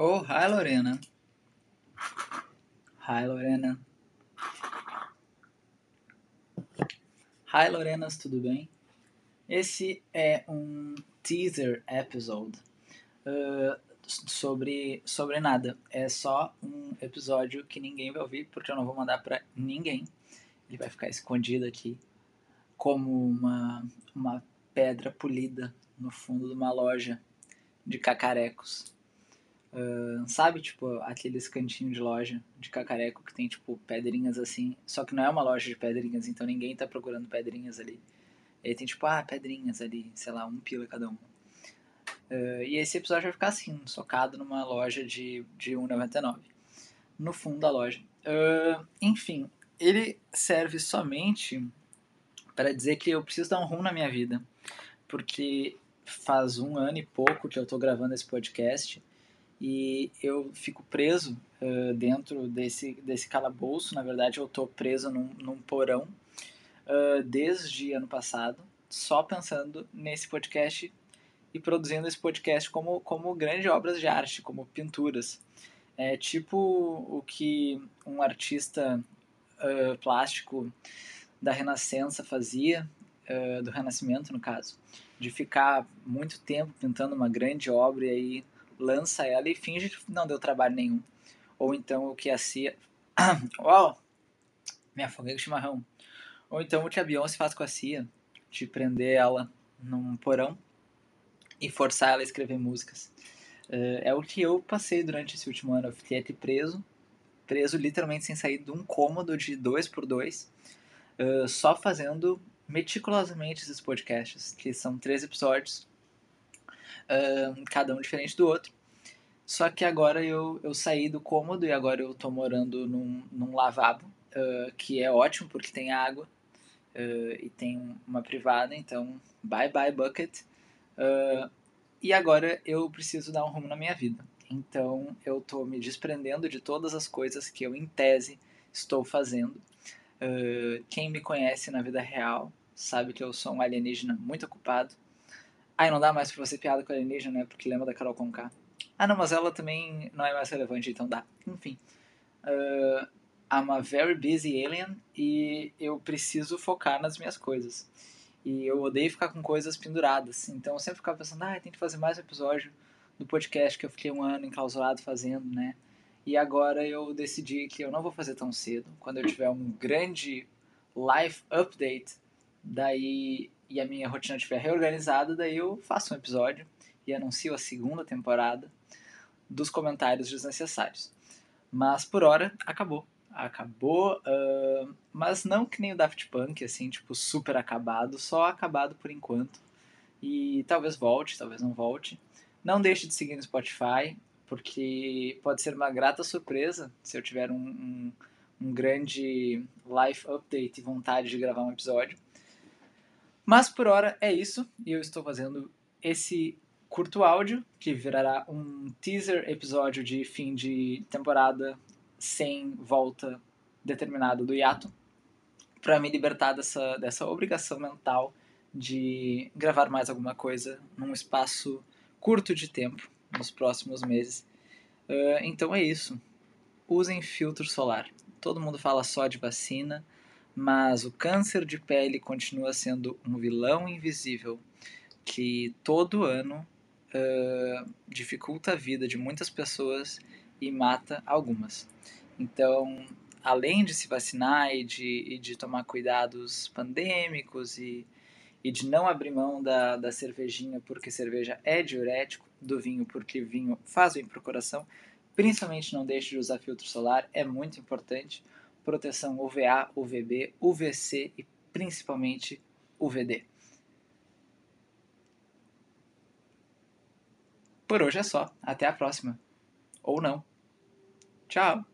Oh, hi Lorena. Hi Lorena. Hi Lorenas, tudo bem? Esse é um teaser episode uh, sobre, sobre nada. É só um episódio que ninguém vai ouvir porque eu não vou mandar pra ninguém. Ele vai ficar escondido aqui como uma, uma pedra polida no fundo de uma loja de cacarecos. Uh, sabe, tipo, aqueles cantinhos de loja de cacareco que tem, tipo, pedrinhas assim. Só que não é uma loja de pedrinhas, então ninguém tá procurando pedrinhas ali. E aí tem, tipo, ah, pedrinhas ali, sei lá, um pila cada uma. Uh, e esse episódio vai ficar assim, socado numa loja de, de 1,99. No fundo da loja. Uh, enfim, ele serve somente para dizer que eu preciso dar um rumo na minha vida. Porque faz um ano e pouco que eu tô gravando esse podcast e eu fico preso uh, dentro desse, desse calabouço. Na verdade, eu estou preso num, num porão uh, desde ano passado, só pensando nesse podcast e produzindo esse podcast como, como grandes obras de arte, como pinturas. É tipo o que um artista uh, plástico da Renascença fazia, do Renascimento no caso, de ficar muito tempo pintando uma grande obra e aí lança ela e finge que não deu trabalho nenhum. Ou então o que a Cia. Uau! Me afoguei com chimarrão. Ou então o que a Beyoncé faz com a Cia, de prender ela num porão e forçar ela a escrever músicas. Uh, é o que eu passei durante esse último ano. Eu fiquei aqui preso, preso literalmente sem sair de um cômodo de dois por dois, uh, só fazendo meticulosamente esses podcasts, que são três episódios uh, cada um diferente do outro. Só que agora eu, eu saí do cômodo e agora eu tô morando num, num lavabo, uh, que é ótimo porque tem água uh, e tem uma privada, então bye bye bucket. Uh, e agora eu preciso dar um rumo na minha vida. Então eu tô me desprendendo de todas as coisas que eu, em tese, estou fazendo. quem me conhece na vida real sabe que eu sou um alienígena muito ocupado Ai, não dá mais pra você piada com alienígena, né? Porque lembra da Carol Conká. Ah, não, mas ela também não é mais relevante, então dá. Enfim. Uh, I'm a very busy alien e eu preciso focar nas minhas coisas. E eu odeio ficar com coisas penduradas. Então eu sempre ficava pensando, ah, tem que fazer mais um episódio do podcast que eu fiquei um ano enclausurado fazendo, né? E agora eu decidi que eu não vou fazer tão cedo. Quando eu tiver um grande life update, daí e a minha rotina estiver reorganizada, daí eu faço um episódio e anuncio a segunda temporada dos comentários desnecessários. Mas por hora, acabou. Acabou, uh, mas não que nem o Daft Punk, assim, tipo, super acabado, só acabado por enquanto. E talvez volte, talvez não volte. Não deixe de seguir no Spotify, porque pode ser uma grata surpresa se eu tiver um, um, um grande life update e vontade de gravar um episódio. Mas por hora é isso, e eu estou fazendo esse curto áudio, que virará um teaser episódio de fim de temporada sem volta determinada do hiato, para me libertar dessa, dessa obrigação mental de gravar mais alguma coisa num espaço curto de tempo nos próximos meses. Uh, então é isso. Usem filtro solar. Todo mundo fala só de vacina mas o câncer de pele continua sendo um vilão invisível que todo ano uh, dificulta a vida de muitas pessoas e mata algumas. Então, além de se vacinar e de, e de tomar cuidados pandêmicos e, e de não abrir mão da, da cervejinha porque cerveja é diurético, do vinho porque vinho faz bem para o coração, principalmente não deixe de usar filtro solar, é muito importante proteção UVA, UVB, UVC e principalmente UVD. Por hoje é só. Até a próxima. Ou não. Tchau!